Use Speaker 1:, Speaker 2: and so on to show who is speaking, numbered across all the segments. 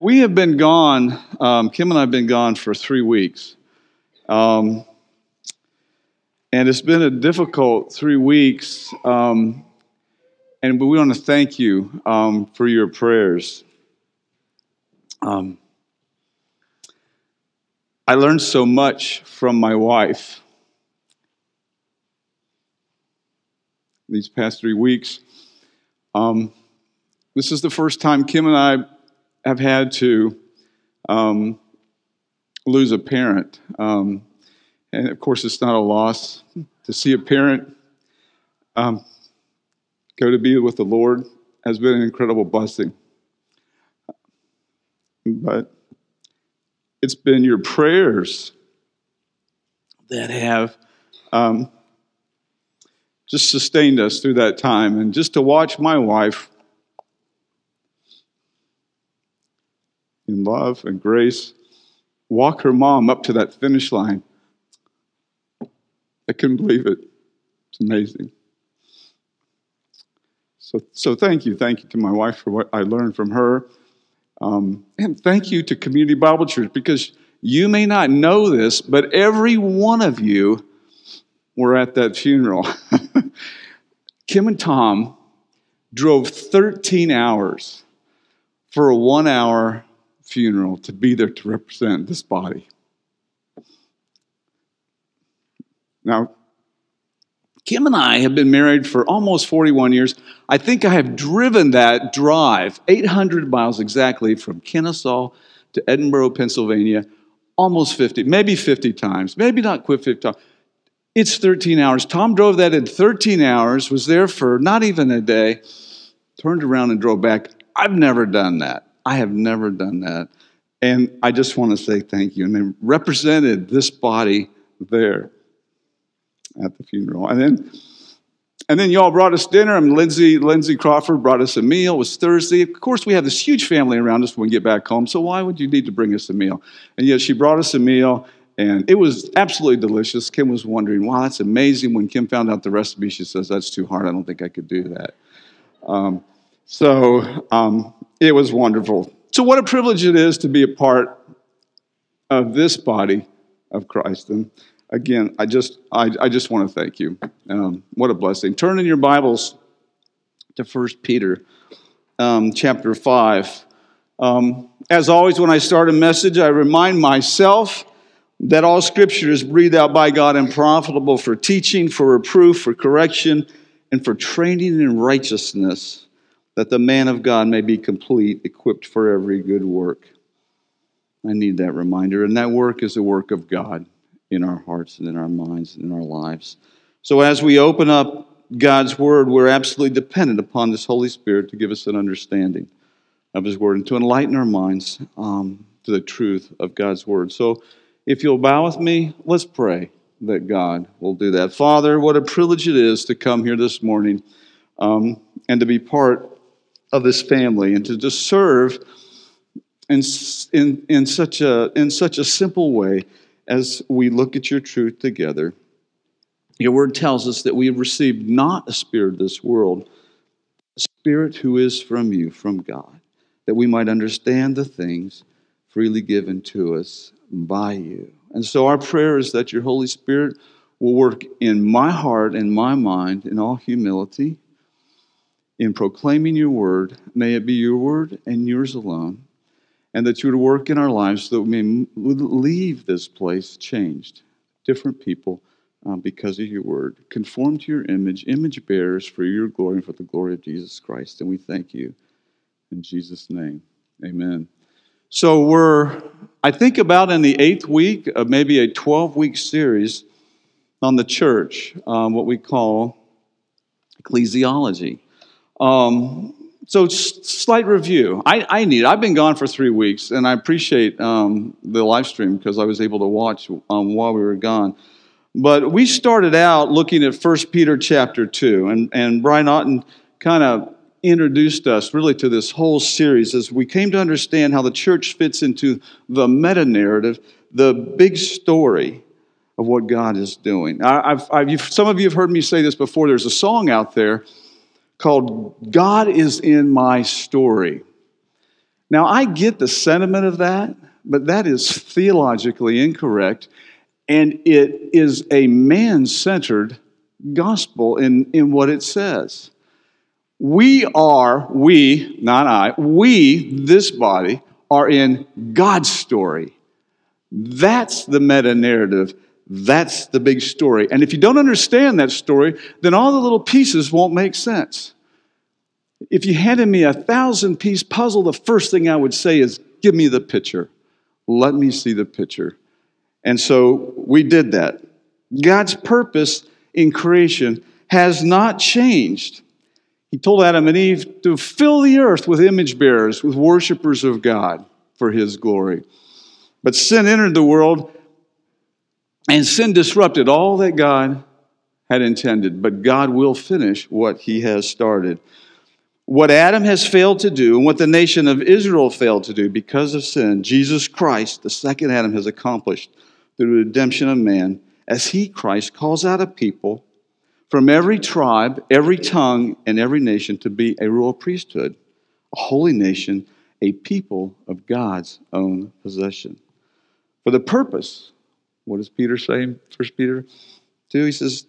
Speaker 1: We have been gone, um, Kim and I have been gone for three weeks. Um, and it's been a difficult three weeks. Um, and we want to thank you um, for your prayers. Um, I learned so much from my wife these past three weeks. Um, this is the first time Kim and I have had to um, lose a parent. Um, and of course, it's not a loss to see a parent um, go to be with the Lord has been an incredible blessing. But it's been your prayers that have um, just sustained us through that time. And just to watch my wife in love and grace, walk her mom up to that finish line. I couldn't believe it. It's amazing. So, so thank you. Thank you to my wife for what I learned from her. Um, and thank you to Community Bible Church because you may not know this, but every one of you were at that funeral. Kim and Tom drove 13 hours for a one hour funeral to be there to represent this body. Now, Kim and I have been married for almost 41 years. I think I have driven that drive, 800 miles exactly, from Kennesaw to Edinboro, Pennsylvania, almost 50, maybe 50 times, maybe not quite 50 times. It's 13 hours. Tom drove that in 13 hours, was there for not even a day, turned around and drove back. I've never done that. I have never done that. And I just want to say thank you. And they represented this body there at the funeral. And then and then y'all brought us dinner, and Lindsay, Lindsay Crawford brought us a meal. It was Thursday. Of course, we have this huge family around us when we get back home, so why would you need to bring us a meal? And yet she brought us a meal, and it was absolutely delicious. Kim was wondering, wow, that's amazing. When Kim found out the recipe, she says, that's too hard. I don't think I could do that. Um, so um, it was wonderful. So, what a privilege it is to be a part of this body of Christ. And again, I just, I, I just want to thank you. Um, what a blessing. Turn in your Bibles to 1 Peter um, chapter 5. Um, as always, when I start a message, I remind myself that all scripture is breathed out by God and profitable for teaching, for reproof, for correction, and for training in righteousness that the man of God may be complete, equipped for every good work. I need that reminder. And that work is the work of God in our hearts and in our minds and in our lives. So as we open up God's Word, we're absolutely dependent upon this Holy Spirit to give us an understanding of His Word and to enlighten our minds um, to the truth of God's Word. So if you'll bow with me, let's pray that God will do that. Father, what a privilege it is to come here this morning um, and to be part of this family and to just serve in, in, in, such a, in such a simple way as we look at your truth together. Your word tells us that we have received not a spirit of this world, a spirit who is from you, from God, that we might understand the things freely given to us by you. And so our prayer is that your Holy Spirit will work in my heart and my mind in all humility in proclaiming your word. May it be your word and yours alone. And that you would work in our lives so that we may leave this place changed, different people uh, because of your word, conform to your image, image bearers for your glory and for the glory of Jesus Christ. And we thank you in Jesus' name. Amen. So we're, I think, about in the eighth week of maybe a 12 week series on the church, um, what we call ecclesiology. Um, so, slight review. I, I, need. I've been gone for three weeks, and I appreciate um, the live stream because I was able to watch um, while we were gone. But we started out looking at 1 Peter chapter 2, and, and Brian Otten kind of introduced us really to this whole series as we came to understand how the church fits into the meta narrative, the big story of what God is doing. I, I've, I've, some of you have heard me say this before. There's a song out there called God is in My Story. Now, I get the sentiment of that, but that is theologically incorrect, and it is a man centered gospel in, in what it says. We are, we, not I, we, this body, are in God's story. That's the meta narrative. That's the big story. And if you don't understand that story, then all the little pieces won't make sense. If you handed me a thousand piece puzzle, the first thing I would say is, Give me the picture. Let me see the picture. And so we did that. God's purpose in creation has not changed. He told Adam and Eve to fill the earth with image bearers, with worshipers of God for his glory. But sin entered the world, and sin disrupted all that God had intended. But God will finish what he has started. What Adam has failed to do, and what the nation of Israel failed to do because of sin, Jesus Christ, the second Adam, has accomplished through the redemption of man as he, Christ, calls out a people from every tribe, every tongue, and every nation to be a royal priesthood, a holy nation, a people of God's own possession. For the purpose, what does Peter say, in 1 Peter 2? He says,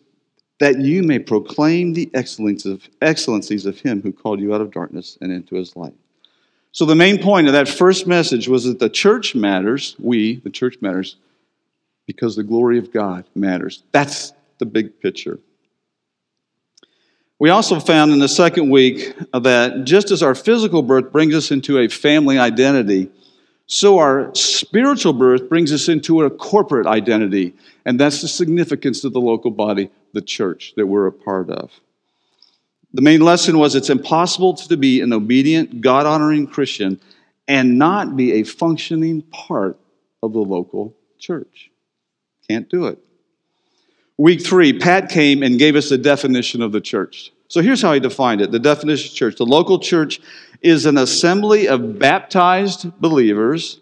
Speaker 1: that you may proclaim the excellencies of him who called you out of darkness and into his light. So, the main point of that first message was that the church matters, we, the church matters, because the glory of God matters. That's the big picture. We also found in the second week that just as our physical birth brings us into a family identity, so our spiritual birth brings us into a corporate identity. And that's the significance of the local body the church that we're a part of. The main lesson was it's impossible to be an obedient, God honoring Christian and not be a functioning part of the local church. Can't do it. Week three, Pat came and gave us the definition of the church. So here's how he defined it the definition of church. The local church is an assembly of baptized believers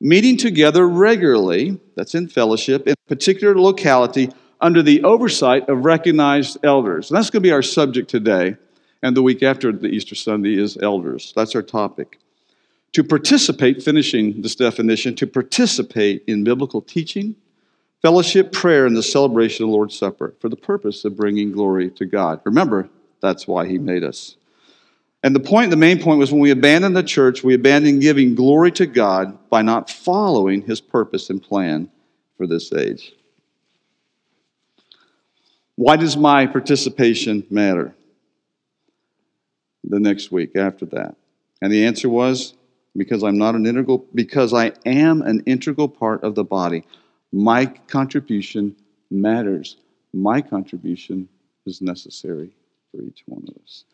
Speaker 1: meeting together regularly, that's in fellowship, in a particular locality under the oversight of recognized elders. And that's going to be our subject today. And the week after the Easter Sunday is elders. That's our topic. To participate, finishing this definition, to participate in biblical teaching, fellowship, prayer, and the celebration of the Lord's Supper for the purpose of bringing glory to God. Remember, that's why He made us. And the point, the main point was when we abandon the church, we abandon giving glory to God by not following His purpose and plan for this age. Why does my participation matter? The next week after that. And the answer was because I'm not an integral because I am an integral part of the body. My contribution matters. My contribution is necessary for each one of us.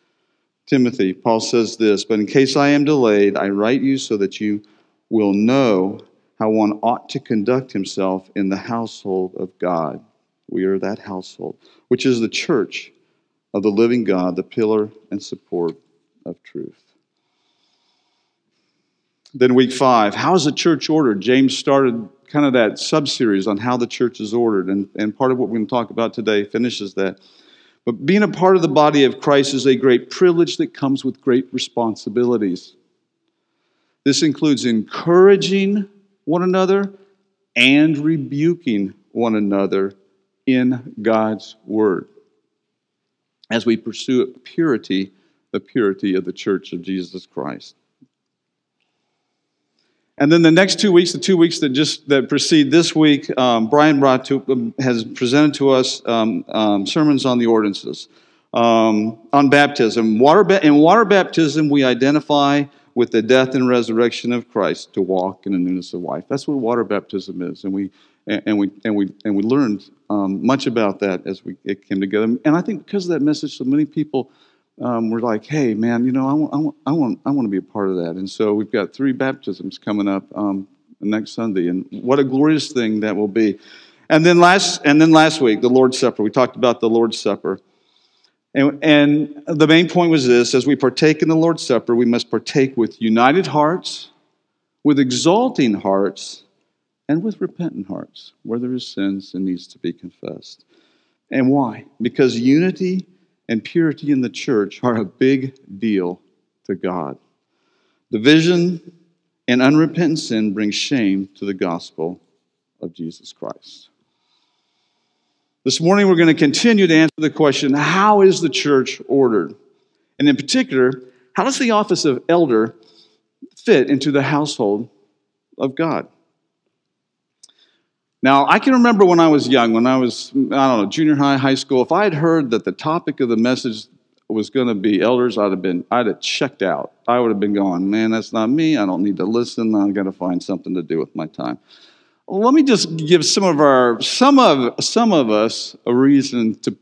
Speaker 1: Timothy, Paul says this, but in case I am delayed, I write you so that you will know how one ought to conduct himself in the household of God we are that household, which is the church of the living God, the pillar and support of truth. Then, week five, how is the church ordered? James started kind of that sub series on how the church is ordered, and, and part of what we're going to talk about today finishes that. But being a part of the body of Christ is a great privilege that comes with great responsibilities. This includes encouraging one another and rebuking one another in God's Word as we pursue purity, the purity of the church of Jesus Christ. And then the next two weeks, the two weeks that just that precede this week, um, Brian brought to, um, has presented to us um, um, sermons on the ordinances, um, on baptism. Water ba- in water baptism, we identify with the death and resurrection of Christ to walk in the newness of life. That's what water baptism is, and we and, we and we and we learned um, much about that as we it came together. And I think because of that message, so many people um, were like, "Hey, man, you know, I want, I want, I want, I want to be a part of that." And so we've got three baptisms coming up um, next Sunday, and what a glorious thing that will be. And then last and then last week, the Lord's Supper. We talked about the Lord's Supper. And, and the main point was this as we partake in the Lord's Supper, we must partake with united hearts, with exalting hearts, and with repentant hearts where there is sins and needs to be confessed. And why? Because unity and purity in the church are a big deal to God. Division and unrepentant sin bring shame to the gospel of Jesus Christ. This morning, we're going to continue to answer the question how is the church ordered? And in particular, how does the office of elder fit into the household of God? Now, I can remember when I was young, when I was, I don't know, junior high, high school, if I had heard that the topic of the message was going to be elders, I'd have been, I'd have checked out. I would have been going, man, that's not me. I don't need to listen. I've got to find something to do with my time. Let me just give some of our, some of, some of us a reason to,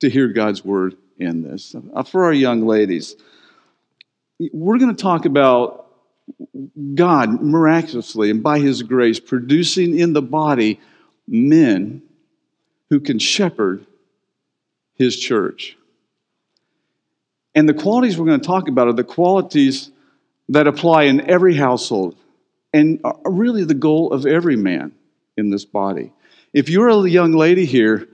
Speaker 1: to hear God's word in this. Uh, for our young ladies, we're going to talk about God miraculously and by His grace producing in the body men who can shepherd His church. And the qualities we're going to talk about are the qualities that apply in every household and are really the goal of every man in this body. If you're a young lady here,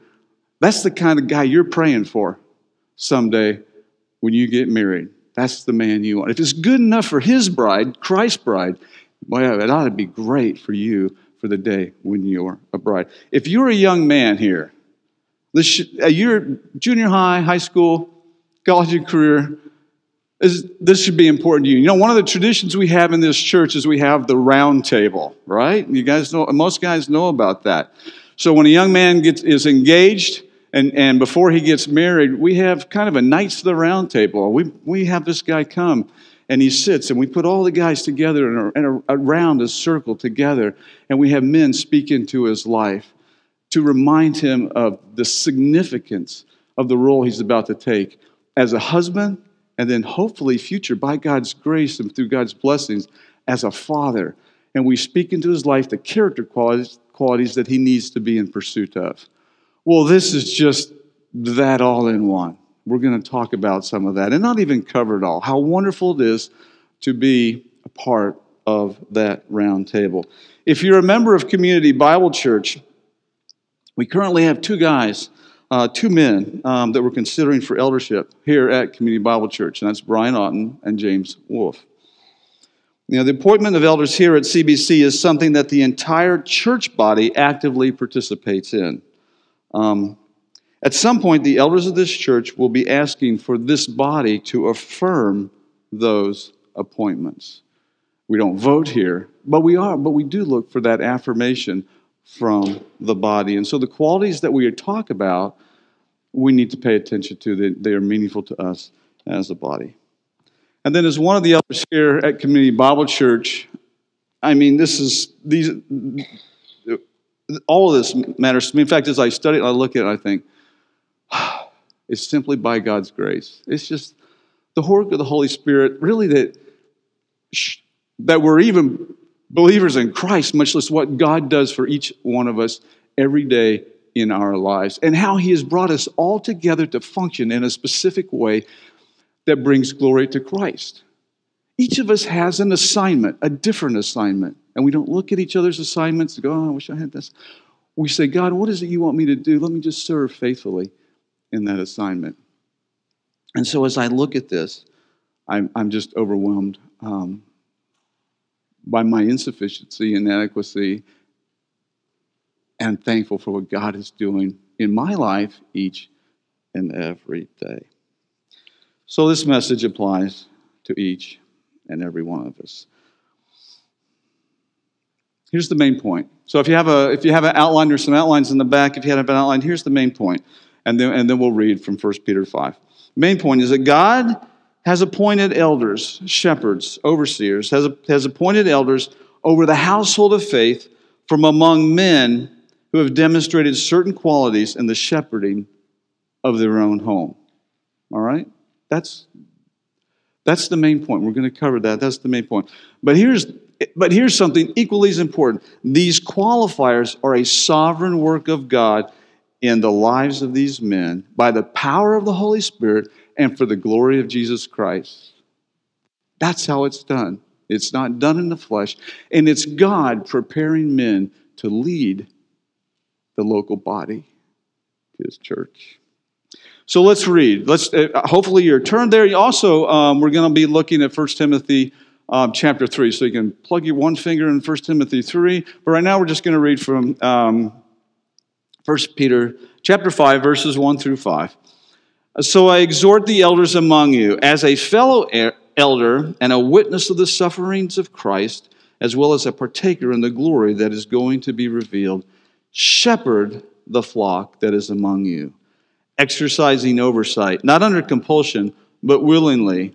Speaker 1: that's the kind of guy you're praying for someday when you get married. That's the man you want. If it's good enough for his bride, Christ's bride, well, it ought to be great for you for the day when you're a bride. If you're a young man here, this uh, you're junior high, high school, college career, this, this should be important to you. You know, one of the traditions we have in this church is we have the round table, right? You guys know, most guys know about that. So when a young man gets is engaged, and, and before he gets married, we have kind of a Knights of the Round Table. We, we have this guy come and he sits and we put all the guys together in a, in a, around a circle together and we have men speak into his life to remind him of the significance of the role he's about to take as a husband and then hopefully future by God's grace and through God's blessings as a father. And we speak into his life the character qualities, qualities that he needs to be in pursuit of. Well, this is just that all in one. We're going to talk about some of that and not even cover it all. How wonderful it is to be a part of that round table. If you're a member of Community Bible Church, we currently have two guys, uh, two men um, that we're considering for eldership here at Community Bible Church, and that's Brian Otten and James Wolf. You know, the appointment of elders here at CBC is something that the entire church body actively participates in. Um, at some point, the elders of this church will be asking for this body to affirm those appointments. We don't vote here, but we are, but we do look for that affirmation from the body. And so the qualities that we talk about, we need to pay attention to. They, they are meaningful to us as a body. And then as one of the elders here at Community Bible Church, I mean, this is these all of this matters to me. In fact, as I study it, I look at it, I think, it's simply by God's grace. It's just the work of the Holy Spirit, really, that, that we're even believers in Christ, much less what God does for each one of us every day in our lives, and how He has brought us all together to function in a specific way that brings glory to Christ. Each of us has an assignment, a different assignment. And we don't look at each other's assignments and go, oh, I wish I had this. We say, God, what is it you want me to do? Let me just serve faithfully in that assignment. And so as I look at this, I'm, I'm just overwhelmed um, by my insufficiency inadequacy and thankful for what God is doing in my life each and every day. So this message applies to each and every one of us. Here's the main point. So if you have a if you have an outline, there's some outlines in the back. If you have an outline, here's the main point, and then and then we'll read from 1 Peter five. Main point is that God has appointed elders, shepherds, overseers, has, has appointed elders over the household of faith from among men who have demonstrated certain qualities in the shepherding of their own home. All right? That's that's the main point. We're going to cover that. That's the main point. But here's but here's something equally as important these qualifiers are a sovereign work of God in the lives of these men by the power of the Holy Spirit and for the glory of Jesus Christ. That's how it's done. It's not done in the flesh, and it's God preparing men to lead the local body, his church. So let's read. Let's uh, hopefully you're turned there. Also, um, we're going to be looking at 1 Timothy um, chapter 3. So you can plug your one finger in 1 Timothy 3. But right now we're just going to read from um, 1 Peter chapter 5, verses 1 through 5. So I exhort the elders among you, as a fellow elder and a witness of the sufferings of Christ, as well as a partaker in the glory that is going to be revealed, shepherd the flock that is among you, exercising oversight, not under compulsion, but willingly,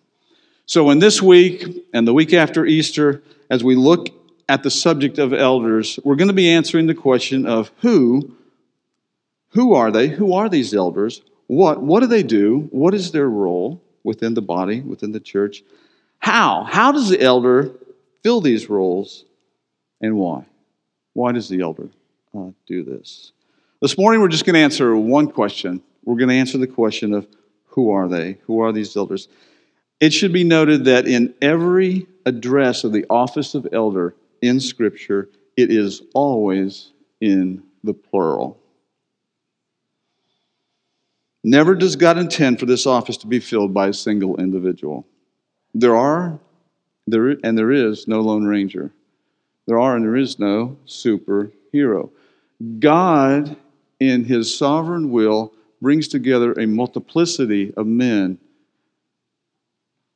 Speaker 1: So, in this week and the week after Easter, as we look at the subject of elders, we're going to be answering the question of who, who are they? Who are these elders? What, what do they do? What is their role within the body, within the church? How? How does the elder fill these roles and why? Why does the elder uh, do this? This morning, we're just going to answer one question. We're going to answer the question of who are they? Who are these elders? It should be noted that in every address of the office of elder in Scripture, it is always in the plural. Never does God intend for this office to be filled by a single individual. There are, there, and there is no Lone Ranger. There are and there is no superhero. God in his sovereign will, brings together a multiplicity of men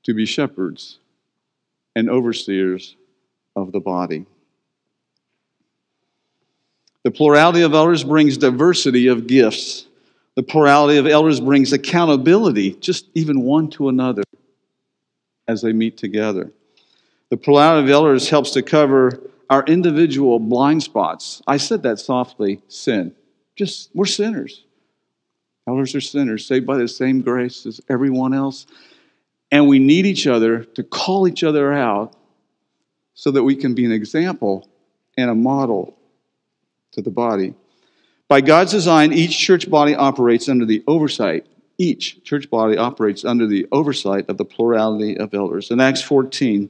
Speaker 1: to be shepherds and overseers of the body. The plurality of elders brings diversity of gifts. The plurality of elders brings accountability, just even one to another as they meet together. The plurality of elders helps to cover our individual blind spots. I said that softly sin. Just, we're sinners. Elders are sinners, saved by the same grace as everyone else. And we need each other to call each other out so that we can be an example and a model to the body. By God's design, each church body operates under the oversight. Each church body operates under the oversight of the plurality of elders. In Acts 14,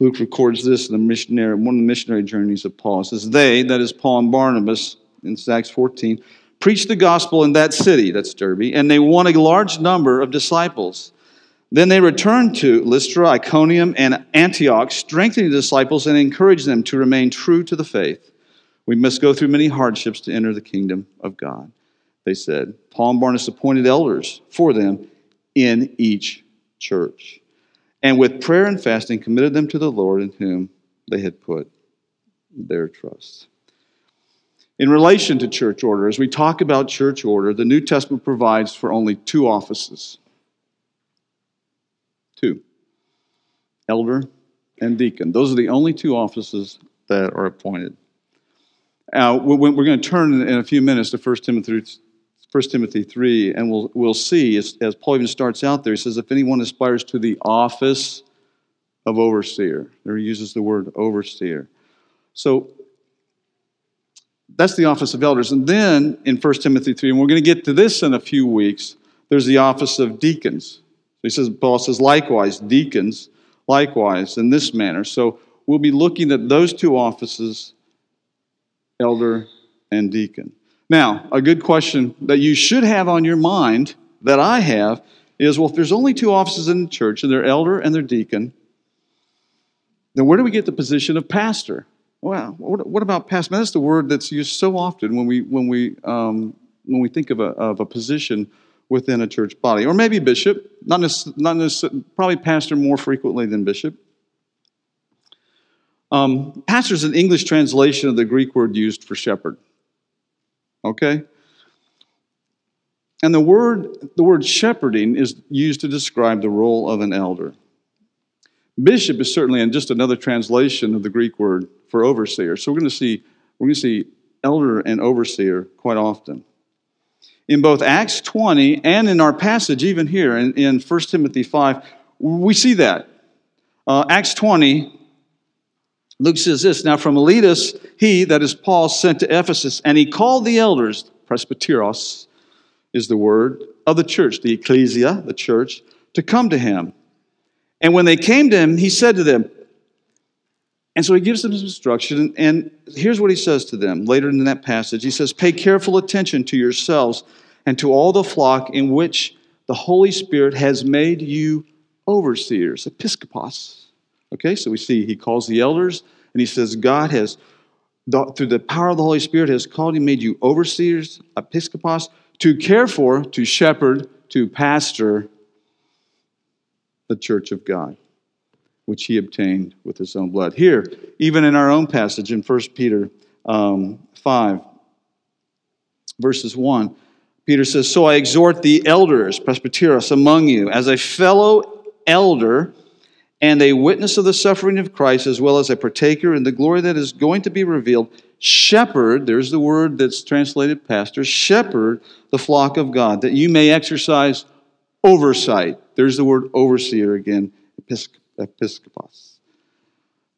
Speaker 1: Luke records this in the missionary, one of the missionary journeys of Paul. It says, They, that is Paul and Barnabas, in Acts 14, preached the gospel in that city, that's Derbe, and they won a large number of disciples. Then they returned to Lystra, Iconium, and Antioch, strengthening the disciples and encouraging them to remain true to the faith. We must go through many hardships to enter the kingdom of God, they said. Paul and Barnabas appointed elders for them in each church, and with prayer and fasting committed them to the Lord in whom they had put their trust. In relation to church order, as we talk about church order, the New Testament provides for only two offices two elder and deacon. Those are the only two offices that are appointed. Now, we're going to turn in a few minutes to 1 Timothy, 1 Timothy 3, and we'll, we'll see, as, as Paul even starts out there, he says, If anyone aspires to the office of overseer, there he uses the word overseer. So that's the office of elders. And then in 1 Timothy 3, and we're going to get to this in a few weeks, there's the office of deacons. So he says, Paul says, likewise, deacons, likewise, in this manner. So we'll be looking at those two offices, elder and deacon. Now, a good question that you should have on your mind, that I have, is well, if there's only two offices in the church, and they're elder and they're deacon, then where do we get the position of pastor? Well, what, about pastor? That's the word that's used so often when we when we um, when we think of a of a position within a church body, or maybe bishop. Not not probably pastor more frequently than bishop. Um, pastor is an English translation of the Greek word used for shepherd. Okay. And the word, the word shepherding is used to describe the role of an elder. Bishop is certainly in just another translation of the Greek word for overseer. So we're going to see we're going to see elder and overseer quite often. In both Acts 20 and in our passage, even here in, in 1 Timothy 5, we see that. Uh, Acts 20, Luke says this Now from Miletus, he, that is Paul, sent to Ephesus, and he called the elders, presbyteros is the word, of the church, the ecclesia, the church, to come to him. And when they came to him, he said to them, and so he gives them some instruction, and here's what he says to them later in that passage. He says, Pay careful attention to yourselves and to all the flock in which the Holy Spirit has made you overseers, episkopos. Okay, so we see he calls the elders, and he says, God has, through the power of the Holy Spirit, has called and made you overseers, episkopos, to care for, to shepherd, to pastor the church of God which he obtained with his own blood. Here, even in our own passage in 1 Peter um, 5, verses 1, Peter says, So I exhort the elders, presbyteros, among you, as a fellow elder and a witness of the suffering of Christ, as well as a partaker in the glory that is going to be revealed, shepherd, there's the word that's translated pastor, shepherd the flock of God, that you may exercise oversight. There's the word overseer again, episkopos.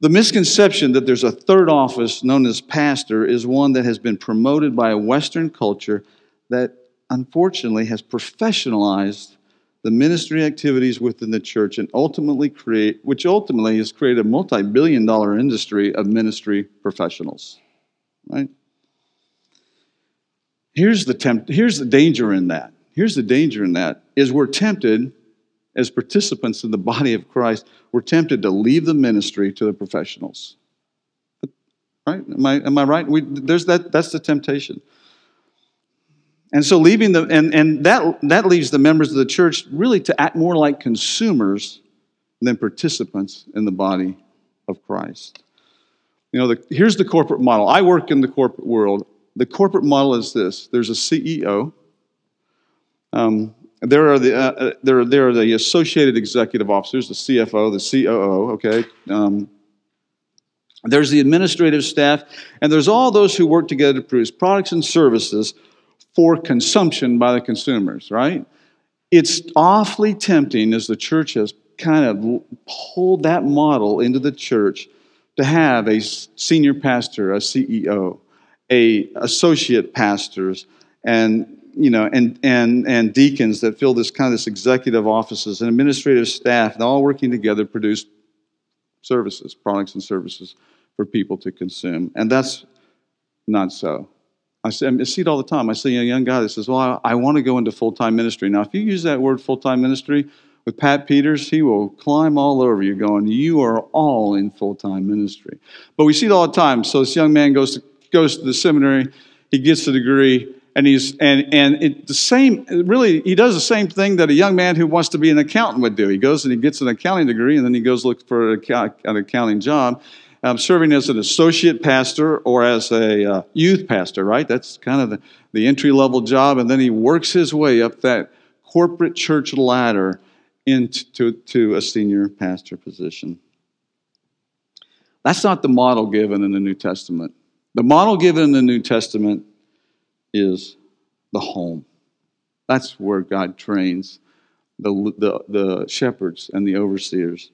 Speaker 1: The misconception that there's a third office known as pastor is one that has been promoted by a Western culture that unfortunately has professionalized the ministry activities within the church and ultimately create which ultimately has created a multi-billion dollar industry of ministry professionals right here's the temp- here's the danger in that here's the danger in that is we're tempted as participants in the body of Christ, we're tempted to leave the ministry to the professionals. Right? Am I, am I right? We, there's that, that's the temptation. And so leaving the and, and that that leaves the members of the church really to act more like consumers than participants in the body of Christ. You know, the, here's the corporate model. I work in the corporate world. The corporate model is this: there's a CEO. Um, there are the uh, uh, there, there are the associated executive officers, the CFO, the COO. Okay, um, there's the administrative staff, and there's all those who work together to produce products and services for consumption by the consumers. Right? It's awfully tempting as the church has kind of pulled that model into the church to have a senior pastor, a CEO, a associate pastors, and you know, and, and, and deacons that fill this kind of this executive offices and administrative staff, and all working together produce services, products and services for people to consume. And that's not so. I see, I see it all the time. I see a young guy that says, Well, I, I want to go into full time ministry. Now, if you use that word full time ministry with Pat Peters, he will climb all over you, going, You are all in full time ministry. But we see it all the time. So this young man goes to, goes to the seminary, he gets the degree, and he's and and it, the same really he does the same thing that a young man who wants to be an accountant would do. He goes and he gets an accounting degree and then he goes look for an accounting job um, serving as an associate pastor or as a uh, youth pastor right? That's kind of the, the entry level job. And then he works his way up that corporate church ladder into to a senior pastor position. That's not the model given in the new testament. The model given in the new testament is the home. That's where God trains the, the, the shepherds and the overseers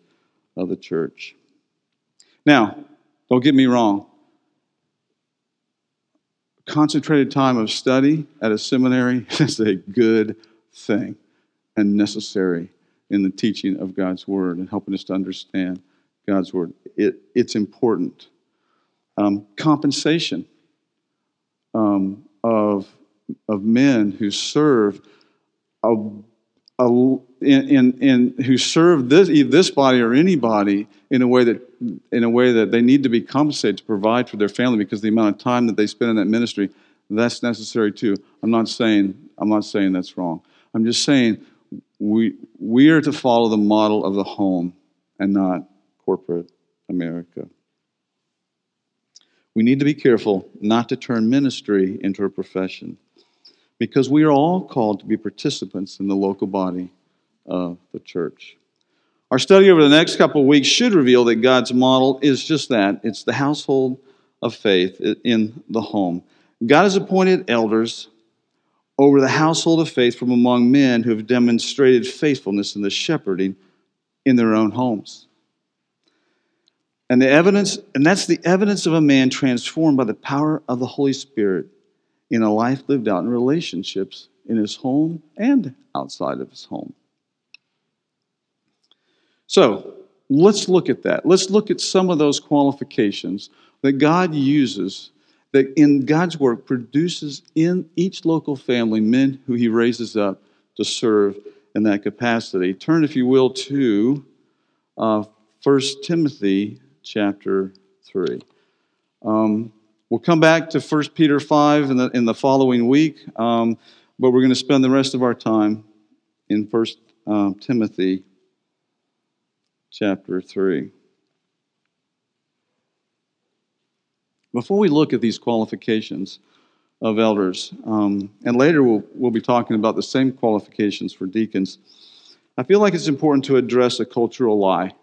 Speaker 1: of the church. Now, don't get me wrong. Concentrated time of study at a seminary is a good thing and necessary in the teaching of God's Word and helping us to understand God's Word. It, it's important. Um, compensation. Um, of, of men who serve a, a, in, in, in, who serve this, this body or anybody in a way that in a way that they need to be compensated to provide for their family because the amount of time that they spend in that ministry that's necessary too. I'm not saying i'm not saying that's wrong. I'm just saying we we are to follow the model of the home and not corporate america we need to be careful not to turn ministry into a profession because we are all called to be participants in the local body of the church. Our study over the next couple of weeks should reveal that God's model is just that it's the household of faith in the home. God has appointed elders over the household of faith from among men who have demonstrated faithfulness in the shepherding in their own homes. And the evidence, and that's the evidence of a man transformed by the power of the Holy Spirit in a life lived out in relationships in his home and outside of his home. So let's look at that. Let's look at some of those qualifications that God uses, that in God's work produces in each local family men who he raises up to serve in that capacity. Turn, if you will, to uh, 1 Timothy chapter 3. Um, we'll come back to 1 Peter 5 in the, in the following week, um, but we're going to spend the rest of our time in 1 uh, Timothy chapter 3. Before we look at these qualifications of elders, um, and later we'll, we'll be talking about the same qualifications for deacons, I feel like it's important to address a cultural lie.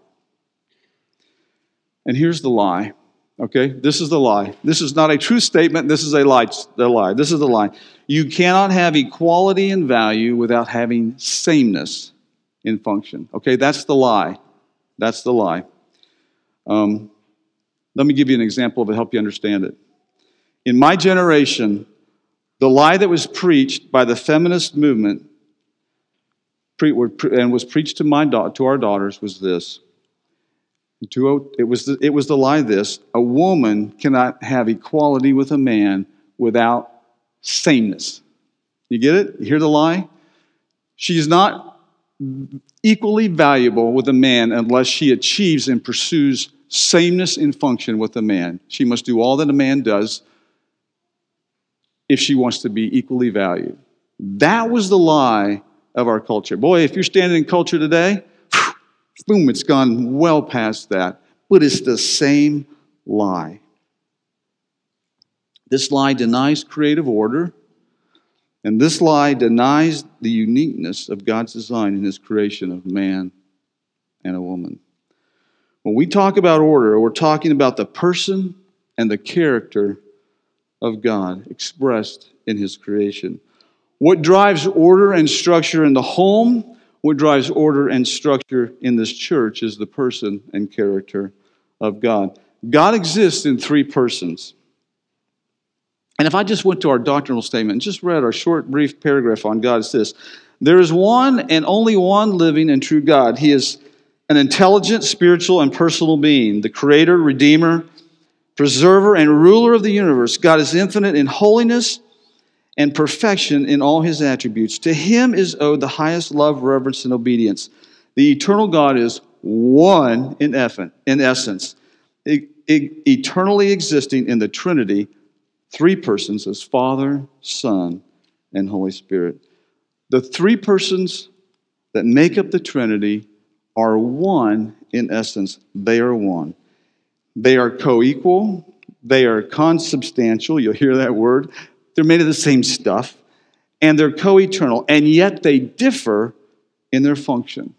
Speaker 1: And here's the lie. Okay, this is the lie. This is not a true statement. This is a lie. The lie. This is the lie. You cannot have equality in value without having sameness in function. Okay, that's the lie. That's the lie. Um, let me give you an example to help you understand it. In my generation, the lie that was preached by the feminist movement and was preached to, my to our daughters was this Oh, it was, the, it was the lie this a woman cannot have equality with a man without sameness. You get it? You hear the lie? She's not equally valuable with a man unless she achieves and pursues sameness in function with a man. She must do all that a man does if she wants to be equally valued. That was the lie of our culture. Boy, if you're standing in culture today, Boom, it's gone well past that. But it's the same lie. This lie denies creative order, and this lie denies the uniqueness of God's design in His creation of man and a woman. When we talk about order, we're talking about the person and the character of God expressed in His creation. What drives order and structure in the home what drives order and structure in this church is the person and character of God. God exists in three persons. And if I just went to our doctrinal statement and just read our short, brief paragraph on God, it's this There is one and only one living and true God. He is an intelligent, spiritual, and personal being, the creator, redeemer, preserver, and ruler of the universe. God is infinite in holiness and perfection in all his attributes. To him is owed the highest love, reverence, and obedience. The eternal God is one in essence, eternally existing in the Trinity, three persons as Father, Son, and Holy Spirit. The three persons that make up the Trinity are one in essence. They are one. They are co equal, they are consubstantial. You'll hear that word. They're made of the same stuff, and they're co eternal, and yet they differ in their function.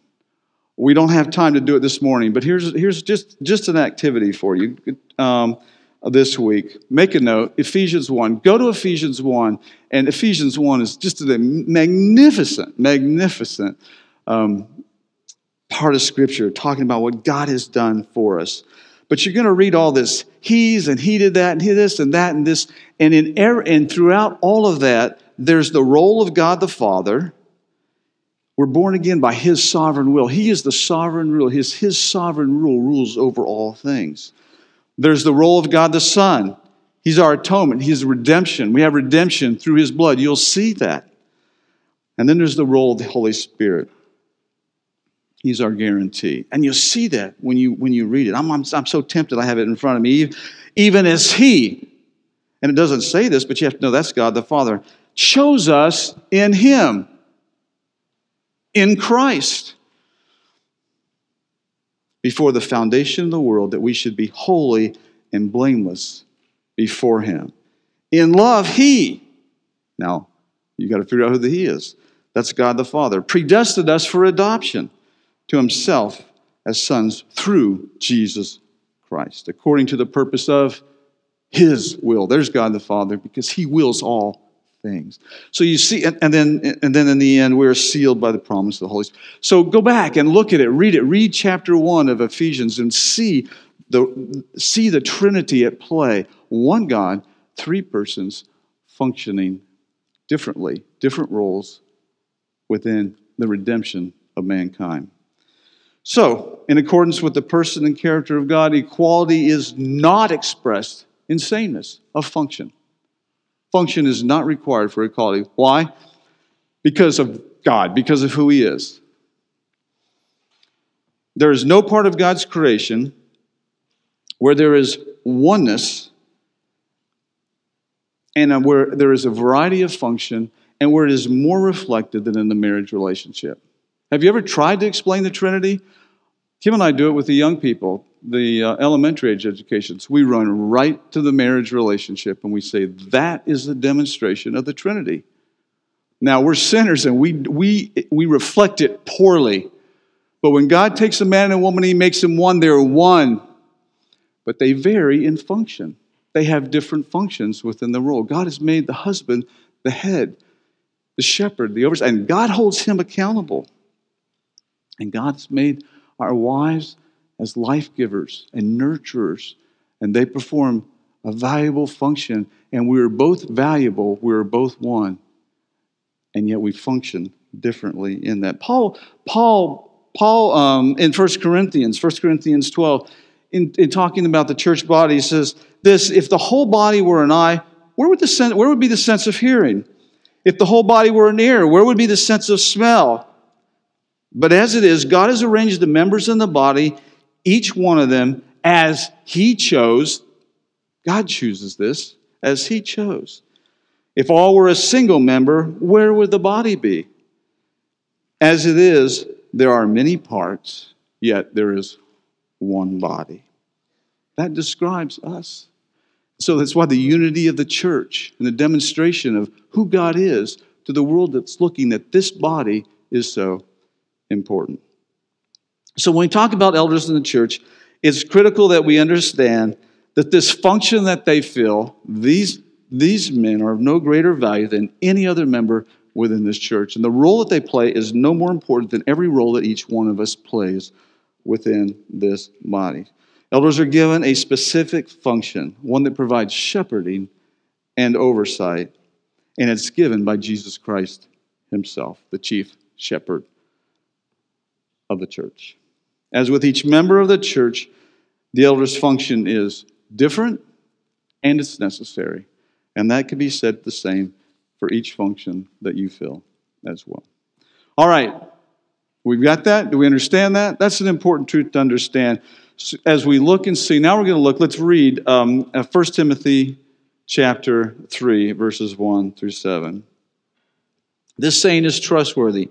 Speaker 1: We don't have time to do it this morning, but here's, here's just, just an activity for you um, this week. Make a note Ephesians 1. Go to Ephesians 1, and Ephesians 1 is just a magnificent, magnificent um, part of Scripture talking about what God has done for us. But you're going to read all this he's and he did that and he this and that and this. And, in er- and throughout all of that, there's the role of God the Father. We're born again by his sovereign will. He is the sovereign rule. His, his sovereign rule rules over all things. There's the role of God the Son. He's our atonement. He's redemption. We have redemption through his blood. You'll see that. And then there's the role of the Holy Spirit. He's our guarantee. And you'll see that when you, when you read it. I'm, I'm, I'm so tempted, I have it in front of me. Even as He, and it doesn't say this, but you have to know that's God the Father, chose us in Him, in Christ, before the foundation of the world, that we should be holy and blameless before Him. In love, He, now you've got to figure out who the He is. That's God the Father, predestined us for adoption to himself as sons through Jesus Christ, according to the purpose of his will. There's God the Father, because he wills all things. So you see, and, and, then and then in the end, we're sealed by the promise of the Holy Spirit. So go back and look at it, read it, read chapter one of Ephesians and see the, see the Trinity at play. One God, three persons functioning differently, different roles within the redemption of mankind. So, in accordance with the person and character of God, equality is not expressed in sameness of function. Function is not required for equality. Why? Because of God, because of who He is. There is no part of God's creation where there is oneness and where there is a variety of function and where it is more reflected than in the marriage relationship. Have you ever tried to explain the Trinity? Kim and I do it with the young people, the uh, elementary age educations. We run right to the marriage relationship and we say that is the demonstration of the Trinity. Now, we're sinners and we, we, we reflect it poorly. But when God takes a man and a woman, he makes them one, they're one. But they vary in function. They have different functions within the role. God has made the husband the head, the shepherd, the oversight, and God holds him accountable. And God's made our wives as life givers and nurturers, and they perform a valuable function, and we are both valuable, we are both one, and yet we function differently in that. Paul, Paul Paul, um, in 1 Corinthians, 1 Corinthians 12, in, in talking about the church body, he says this if the whole body were an eye, where would, the sen- where would be the sense of hearing? If the whole body were an ear, where would be the sense of smell? But as it is, God has arranged the members in the body, each one of them, as He chose. God chooses this, as He chose. If all were a single member, where would the body be? As it is, there are many parts, yet there is one body. That describes us. So that's why the unity of the church and the demonstration of who God is to the world that's looking at this body is so important. So when we talk about elders in the church, it's critical that we understand that this function that they fill, these, these men are of no greater value than any other member within this church. And the role that they play is no more important than every role that each one of us plays within this body. Elders are given a specific function, one that provides shepherding and oversight, and it's given by Jesus Christ himself, the chief shepherd of the church. As with each member of the church, the elder's function is different and it's necessary. And that can be said the same for each function that you fill as well. All right, we've got that. Do we understand that? That's an important truth to understand. As we look and see, now we're going to look, let's read um, 1 uh, Timothy chapter 3, verses 1 through 7. This saying is trustworthy.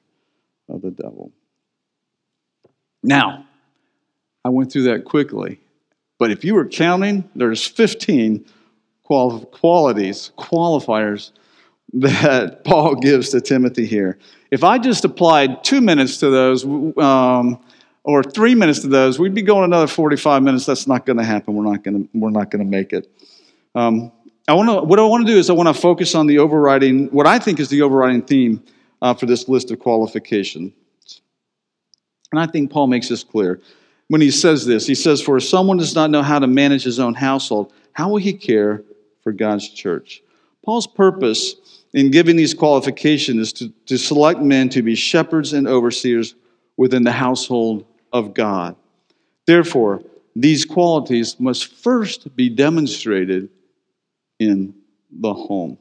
Speaker 1: of the devil. Now, I went through that quickly, but if you were counting, there's 15 qualities, qualifiers that Paul gives to Timothy here. If I just applied two minutes to those, um, or three minutes to those, we'd be going another 45 minutes. That's not going to happen. We're not going to, we're not going to make it. Um, I want to, what I want to do is I want to focus on the overriding, what I think is the overriding theme uh, for this list of qualifications. And I think Paul makes this clear when he says this. He says, For if someone does not know how to manage his own household, how will he care for God's church? Paul's purpose in giving these qualifications is to, to select men to be shepherds and overseers within the household of God. Therefore, these qualities must first be demonstrated in the home.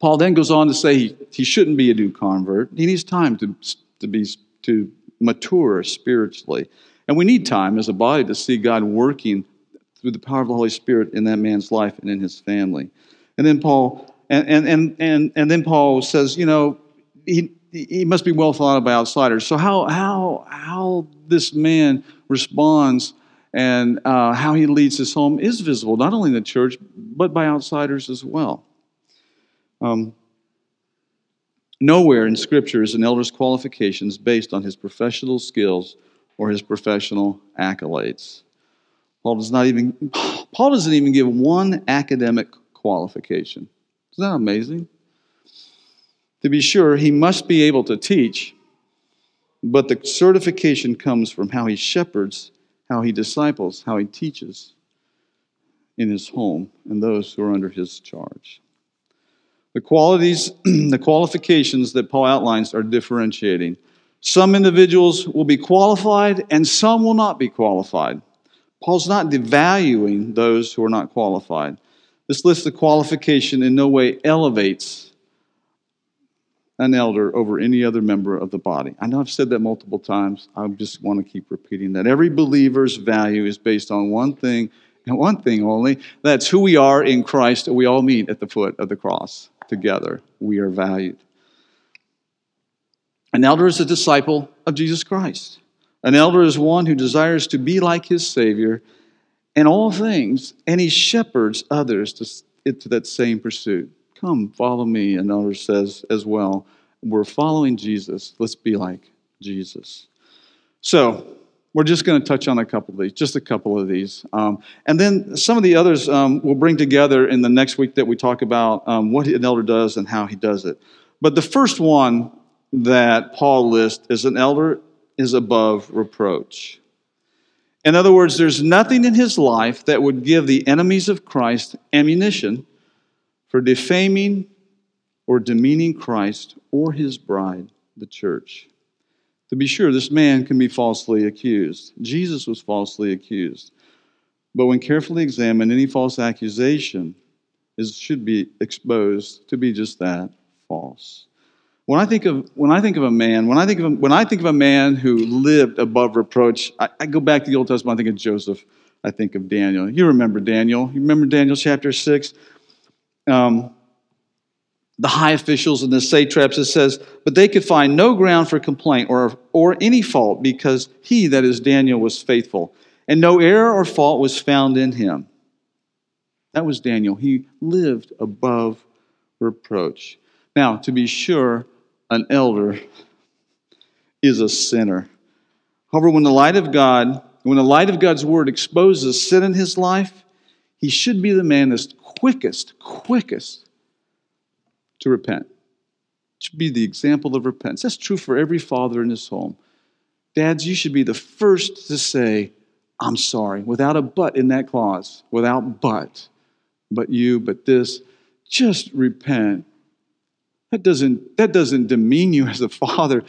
Speaker 1: Paul then goes on to say he, he shouldn't be a new convert. He needs time to, to, be, to mature spiritually. And we need time as a body to see God working through the power of the Holy Spirit in that man's life and in his family. And then Paul and, and, and, and, and then Paul says, you know, he, he must be well thought of by outsiders. So how, how, how this man responds and uh, how he leads his home is visible, not only in the church, but by outsiders as well. Um, nowhere in Scripture is an elder's qualifications based on his professional skills or his professional accolades. Paul does not even Paul doesn't even give one academic qualification. Isn't that amazing? To be sure, he must be able to teach, but the certification comes from how he shepherds, how he disciples, how he teaches in his home and those who are under his charge. The qualities, the qualifications that Paul outlines are differentiating. Some individuals will be qualified and some will not be qualified. Paul's not devaluing those who are not qualified. This list of qualification in no way elevates an elder over any other member of the body. I know I've said that multiple times. I just want to keep repeating that. Every believer's value is based on one thing and one thing only that's who we are in Christ. We all meet at the foot of the cross together. We are valued. An elder is a disciple of Jesus Christ. An elder is one who desires to be like his Savior in all things, and he shepherds others to, to that same pursuit. Come, follow me, an elder says as well. We're following Jesus. Let's be like Jesus. So, we're just going to touch on a couple of these, just a couple of these. Um, and then some of the others um, we'll bring together in the next week that we talk about um, what an elder does and how he does it. But the first one that Paul lists is an elder is above reproach. In other words, there's nothing in his life that would give the enemies of Christ ammunition for defaming or demeaning Christ or his bride, the church. To be sure, this man can be falsely accused. Jesus was falsely accused. But when carefully examined, any false accusation is, should be exposed to be just that false. When I think of when I think of a man, when I think of a, when I think of a man who lived above reproach, I, I go back to the Old Testament. I think of Joseph. I think of Daniel. You remember Daniel? You remember Daniel chapter six? Um, the high officials and the satraps, it says, but they could find no ground for complaint or, or any fault because he, that is Daniel, was faithful, and no error or fault was found in him. That was Daniel. He lived above reproach. Now, to be sure, an elder is a sinner. However, when the light of God, when the light of God's word exposes sin in his life, he should be the man that's quickest, quickest to repent, to be the example of repentance. That's true for every father in his home. Dads, you should be the first to say, I'm sorry, without a but in that clause, without but. But you, but this, just repent. That doesn't, that doesn't demean you as a father.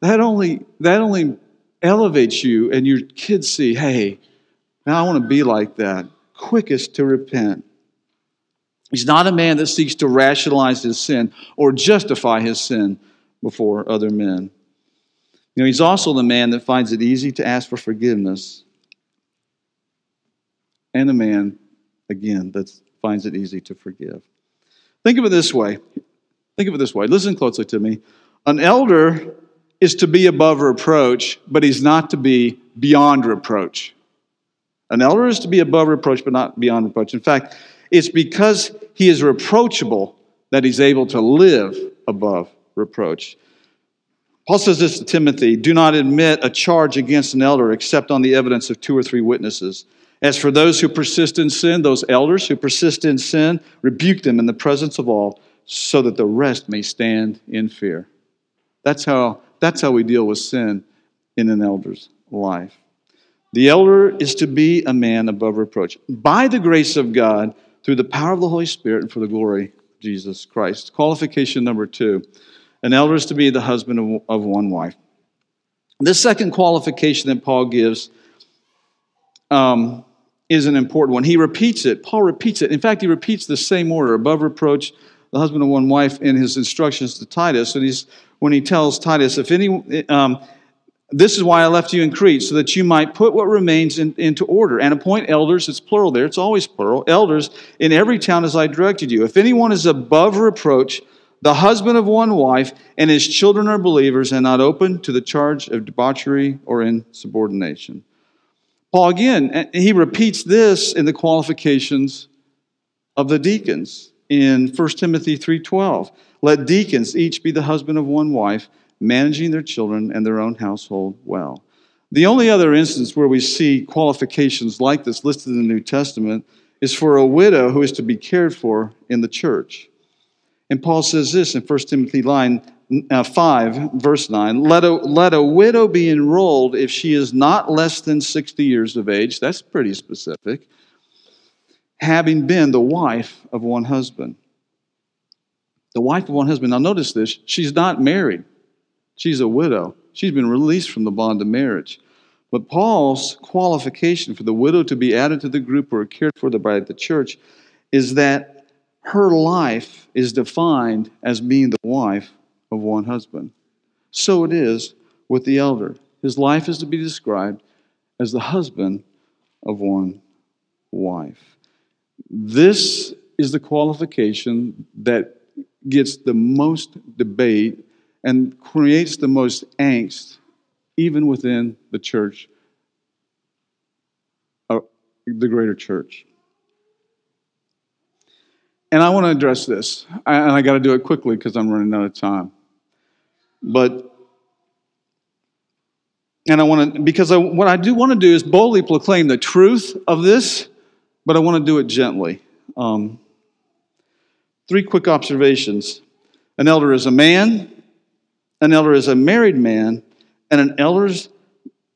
Speaker 1: That only, that only elevates you, and your kids see, hey, now I want to be like that. Quickest to repent. He's not a man that seeks to rationalize his sin or justify his sin before other men. You know, he's also the man that finds it easy to ask for forgiveness, and a man, again, that finds it easy to forgive. Think of it this way. Think of it this way. Listen closely to me. An elder is to be above reproach, but he's not to be beyond reproach. An elder is to be above reproach, but not beyond reproach. In fact, it's because he is reproachable that he's able to live above reproach. Paul says this to Timothy do not admit a charge against an elder except on the evidence of two or three witnesses. As for those who persist in sin, those elders who persist in sin, rebuke them in the presence of all, so that the rest may stand in fear. That's how, that's how we deal with sin in an elder's life. The elder is to be a man above reproach. By the grace of God, through the power of the Holy Spirit and for the glory of Jesus Christ. Qualification number two an elder is to be the husband of one wife. This second qualification that Paul gives um, is an important one. He repeats it. Paul repeats it. In fact, he repeats the same order above reproach, the husband of one wife, in his instructions to Titus. And he's, when he tells Titus, if any, um, this is why I left you in Crete, so that you might put what remains in, into order and appoint elders, it's plural there, it's always plural, elders in every town as I directed you. If anyone is above reproach, the husband of one wife, and his children are believers and not open to the charge of debauchery or insubordination. Paul again, eh, he repeats this in the qualifications of the deacons in 1 Timothy 3:12. Let deacons each be the husband of one wife, managing their children and their own household well. The only other instance where we see qualifications like this listed in the New Testament is for a widow who is to be cared for in the church. And Paul says this in 1 Timothy line, uh, 5, verse 9 let a, let a widow be enrolled if she is not less than 60 years of age. That's pretty specific. Having been the wife of one husband. The wife of one husband. Now, notice this she's not married, she's a widow. She's been released from the bond of marriage. But Paul's qualification for the widow to be added to the group or cared for by the church is that her life is defined as being the wife of one husband. So it is with the elder. His life is to be described as the husband of one wife. This is the qualification that gets the most debate and creates the most angst, even within the church, uh, the greater church. And I want to address this, and I got to do it quickly because I'm running out of time. But, and I want to, because I, what I do want to do is boldly proclaim the truth of this, but I want to do it gently. Um, three quick observations an elder is a man, an elder is a married man, and an elder's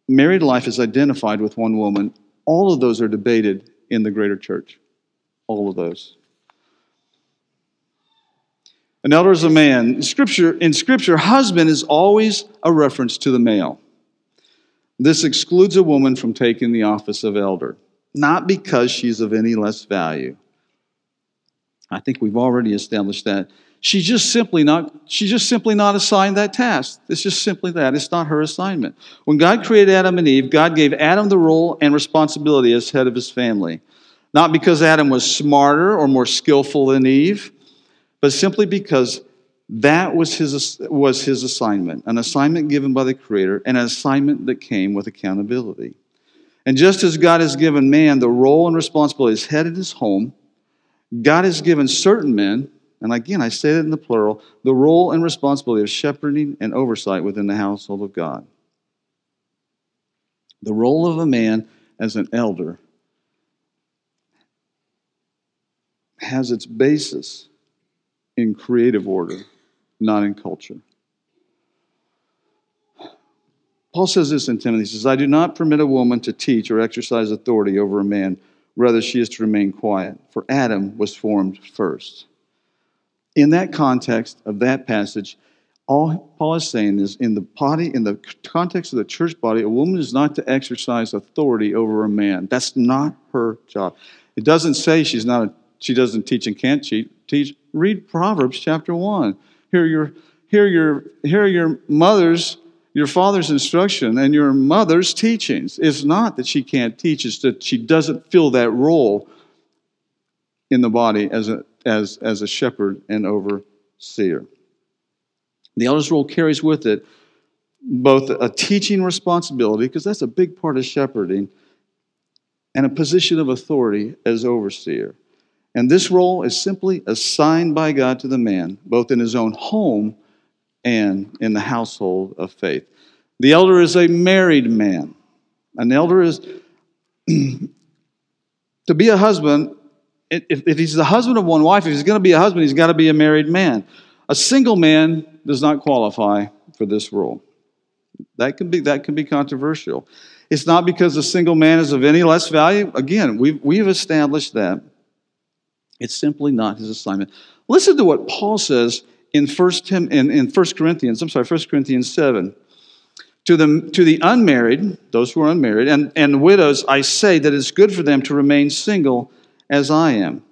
Speaker 1: married life is identified with one woman. All of those are debated in the greater church. All of those. An elder is a man. In scripture, in scripture, husband is always a reference to the male. This excludes a woman from taking the office of elder, not because she's of any less value. I think we've already established that. She's just simply not, she's just simply not assigned that task. It's just simply that. It's not her assignment. When God created Adam and Eve, God gave Adam the role and responsibility as head of his family. Not because Adam was smarter or more skillful than Eve, but simply because that was his, was his assignment, an assignment given by the Creator, and an assignment that came with accountability. And just as God has given man the role and responsibility as head of his home, God has given certain men, and again, I say that in the plural, the role and responsibility of shepherding and oversight within the household of God. The role of a man as an elder has its basis in creative order, not in culture. Paul says this in Timothy. He says, I do not permit a woman to teach or exercise authority over a man. Rather, she is to remain quiet, for Adam was formed first. In that context of that passage, all Paul is saying is in the body, in the context of the church body, a woman is not to exercise authority over a man. That's not her job. It doesn't say she's not a, she doesn't teach and can't teach. Read Proverbs chapter 1. Hear your, hear your, hear your mother's, your father's instruction and your mother's teachings. It's not that she can't teach, it's that she doesn't fill that role in the body as a, as, as a shepherd and overseer. The elder's role carries with it both a teaching responsibility, because that's a big part of shepherding, and a position of authority as overseer. And this role is simply assigned by God to the man, both in his own home and in the household of faith. The elder is a married man. An elder is to be a husband. If, if he's the husband of one wife, if he's going to be a husband, he's got to be a married man. A single man does not qualify for this role. That can be, that can be controversial. It's not because a single man is of any less value. Again, we've, we've established that. It's simply not his assignment. Listen to what Paul says in 1, Tim, in, in 1 Corinthians, I'm sorry, 1 Corinthians 7. To the, to the unmarried, those who are unmarried, and, and widows, I say that it's good for them to remain single as I am.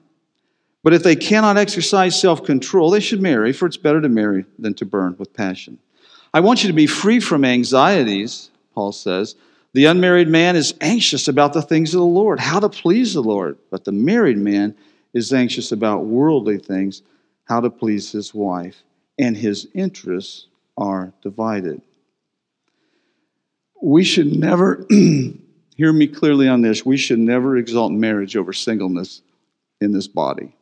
Speaker 1: But if they cannot exercise self control, they should marry, for it's better to marry than to burn with passion. I want you to be free from anxieties, Paul says. The unmarried man is anxious about the things of the Lord, how to please the Lord. But the married man is anxious about worldly things, how to please his wife. And his interests are divided. We should never, hear me clearly on this, we should never exalt marriage over singleness in this body.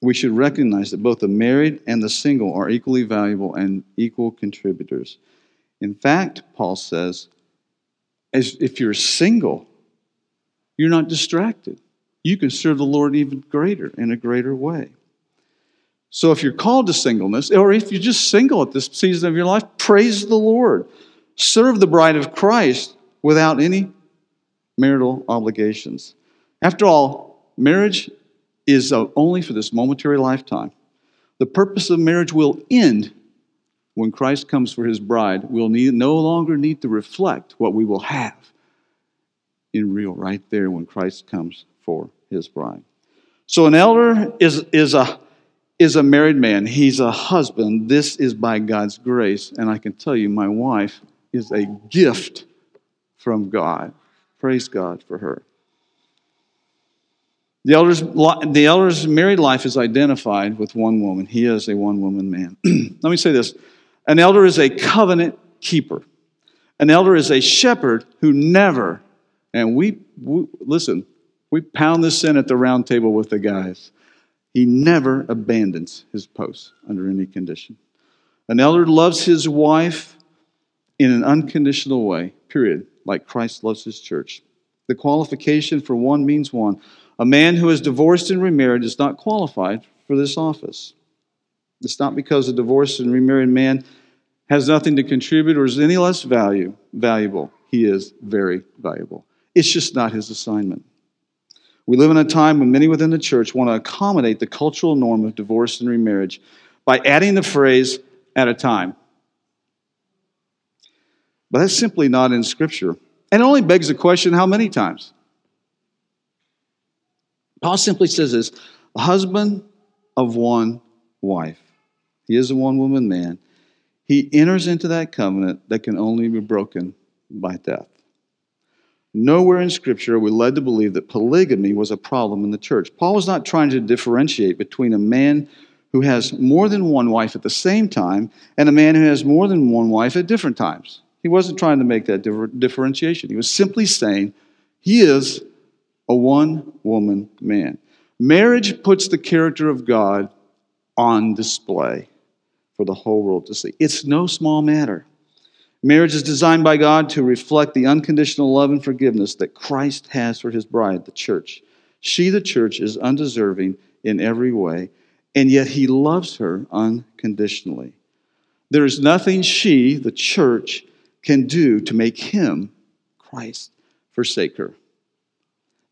Speaker 1: we should recognize that both the married and the single are equally valuable and equal contributors. In fact, Paul says, as if you're single, you're not distracted. You can serve the Lord even greater in a greater way. So if you're called to singleness, or if you're just single at this season of your life, praise the Lord. Serve the bride of Christ without any marital obligations. After all, marriage is only for this momentary lifetime. The purpose of marriage will end when Christ comes for his bride. We'll need, no longer need to reflect what we will have in real right there when Christ comes for his bride. So an elder is, is, a, is a married man. He's a husband. This is by God's grace. And I can tell you, my wife is a gift from God. Praise God for her. The elder's, the elder's married life is identified with one woman. He is a one woman man. Let me say this an elder is a covenant keeper, an elder is a shepherd who never, and we, we listen, we pound this in at the round table with the guys. He never abandons his post under any condition. An elder loves his wife in an unconditional way, period, like Christ loves his church. The qualification for one means one. A man who is divorced and remarried is not qualified for this office. It's not because a divorced and remarried man has nothing to contribute or is any less value, valuable. He is very valuable. It's just not his assignment. We live in a time when many within the church want to accommodate the cultural norm of divorce and remarriage by adding the phrase at a time. But that's simply not in Scripture. And it only begs the question how many times? Paul simply says this a husband of one wife. He is a one woman man. He enters into that covenant that can only be broken by death. Nowhere in Scripture are we led to believe that polygamy was a problem in the church. Paul was not trying to differentiate between a man who has more than one wife at the same time and a man who has more than one wife at different times. He wasn't trying to make that differentiation. He was simply saying he is a one woman man. Marriage puts the character of God on display for the whole world to see. It's no small matter. Marriage is designed by God to reflect the unconditional love and forgiveness that Christ has for his bride, the church. She, the church, is undeserving in every way, and yet he loves her unconditionally. There is nothing she, the church, can do to make him, Christ, forsake her.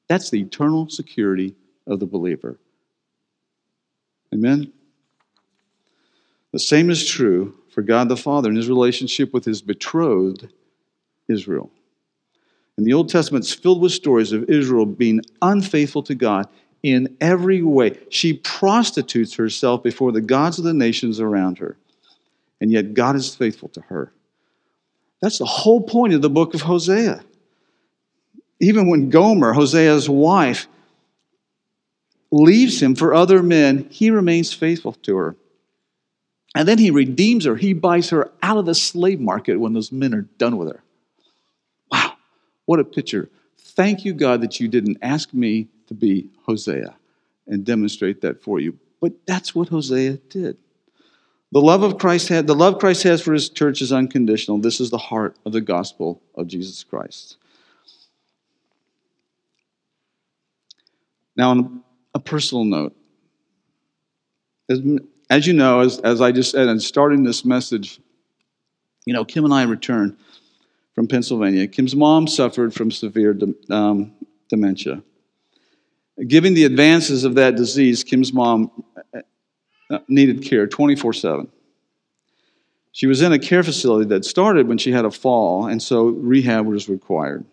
Speaker 1: That's the eternal security of the believer. Amen? The same is true for God the Father and his relationship with his betrothed Israel. And the Old Testament's filled with stories of Israel being unfaithful to God in every way. She prostitutes herself before the gods of the nations around her. And yet God is faithful to her. That's the whole point of the book of Hosea even when Gomer, Hosea's wife, leaves him for other men, he remains faithful to her. And then he redeems her. He buys her out of the slave market when those men are done with her. Wow, what a picture. Thank you, God, that you didn't ask me to be Hosea and demonstrate that for you. But that's what Hosea did. The love of Christ had, the love Christ has for his church is unconditional. This is the heart of the gospel of Jesus Christ. Now, on a personal note, as, you know, as, as I just said in starting this message, you know, Kim and I returned from Pennsylvania. Kim's mom suffered from severe um, dementia. Given the advances of that disease, Kim's mom uh, needed care 24 7. She was in a care facility that started when she had a fall, and so rehab was required.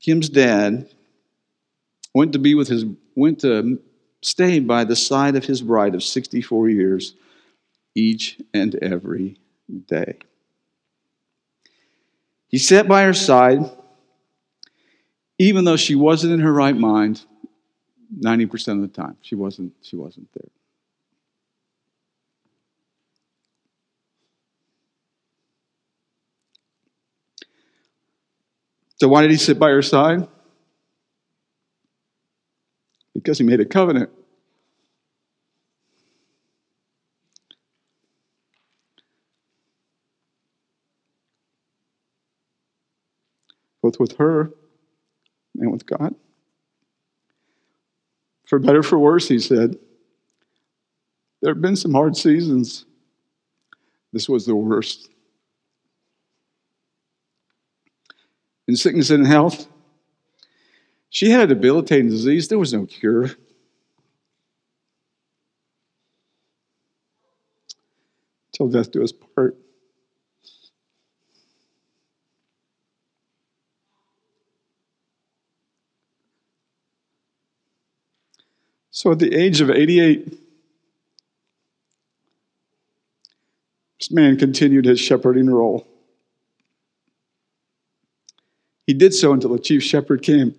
Speaker 1: Kim's dad went to be with his, went to stay by the side of his bride of 64 years each and every day. He sat by her side, even though she wasn't in her right mind 90% of the time. She wasn't, she wasn't there. So, why did he sit by her side? Because he made a covenant. Both with her and with God. For better for worse, he said, there have been some hard seasons. This was the worst. in sickness and health. She had a debilitating disease, there was no cure. Till death do us part. So at the age of 88, this man continued his shepherding role. He did so until the chief shepherd came.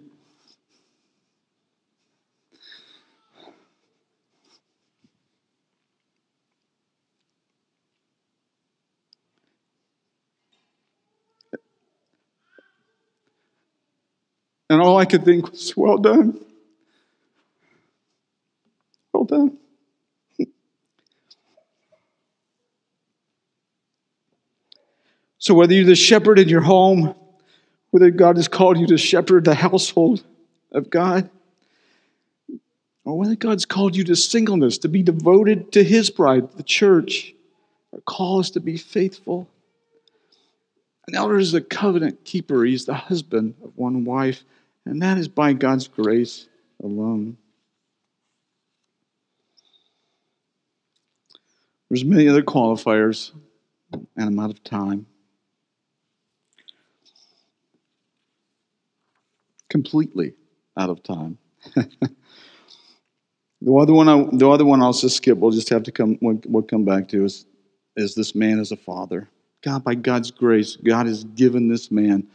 Speaker 1: And all I could think was, well done. Well done. So, whether you're the shepherd in your home, whether God has called you to shepherd the household of God, or whether God's called you to singleness, to be devoted to His bride, the church. Our call is to be faithful. An elder is a covenant keeper, he's the husband of one wife, and that is by God's grace alone. There's many other qualifiers, and I'm out of time. completely out of time. the other one, I, the other one I'll just skip. We'll just have to come. We'll, we'll come back to is is this man as a father. God, by God's grace, God has given this man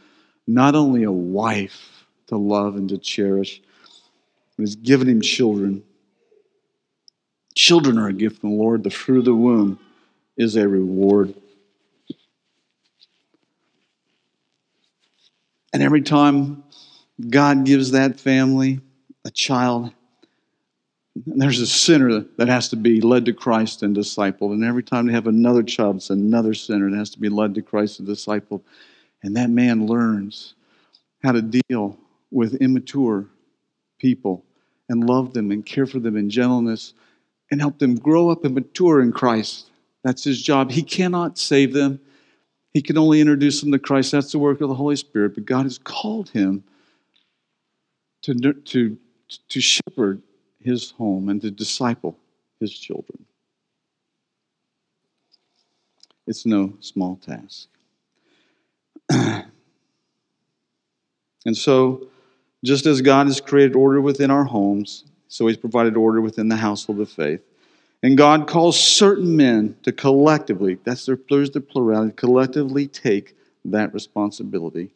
Speaker 1: not only a wife to love and to cherish, He's given him children. Children are a gift from the Lord. The fruit of the womb is a reward. And every time God gives that family a child. There's a sinner that has to be led to Christ and discipled. And every time they have another child, it's another sinner that has to be led to Christ and discipled. And that man learns how to deal with immature people and love them and care for them in gentleness and help them grow up and mature in Christ. That's his job. He cannot save them. He can only introduce them to Christ. That's the work of the Holy Spirit. But God has called him to, to, to shepherd his home and to disciple his children. It's no small task. and so, just as God has created order within our homes, so he's provided order within the household of faith. And God calls certain men to collectively, that's their, there's the plurality, collectively take that responsibility.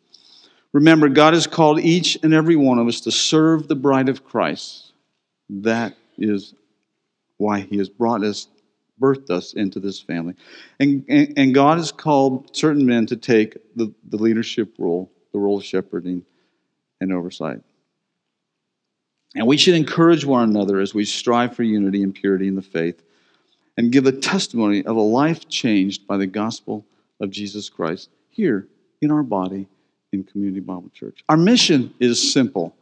Speaker 1: Remember, God has called each and every one of us to serve the bride of Christ. That is why He has brought us, birthed us into this family. And, and, and God has called certain men to take the, the leadership role, the role of shepherding and oversight. And we should encourage one another as we strive for unity and purity in the faith and give a testimony of a life changed by the gospel of Jesus Christ here in our body in Community Bible Church. Our mission is simple.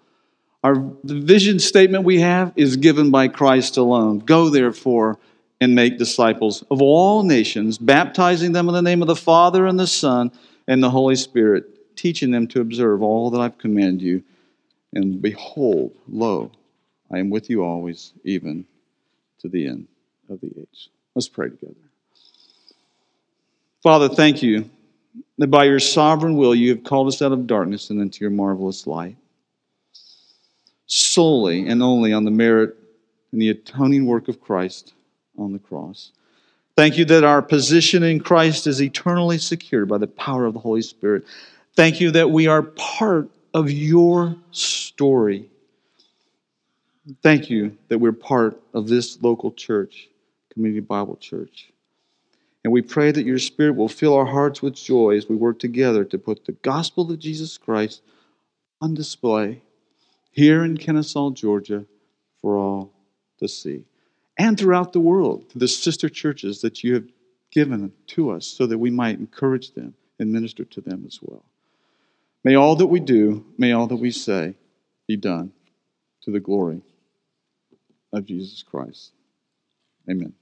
Speaker 1: Our vision statement we have is given by Christ alone. Go therefore and make disciples of all nations, baptizing them in the name of the Father and the Son and the Holy Spirit, teaching them to observe all that I've commanded you. And behold, lo, I am with you always, even to the end of the age. Let's pray together. Father, thank you that by your sovereign will you have called us out of darkness and into your marvelous light. Solely and only on the merit and the atoning work of Christ on the cross. Thank you that our position in Christ is eternally secured by the power of the Holy Spirit. Thank you that we are part of your story. Thank you that we're part of this local church, Community Bible Church. And we pray that your Spirit will fill our hearts with joy as we work together to put the gospel of Jesus Christ on display here in Kennesaw, Georgia, for all to see and throughout the world to the sister churches that you have given to us so that we might encourage them and minister to them as well. May all that we do, may all that we say be done to the glory of Jesus Christ. Amen.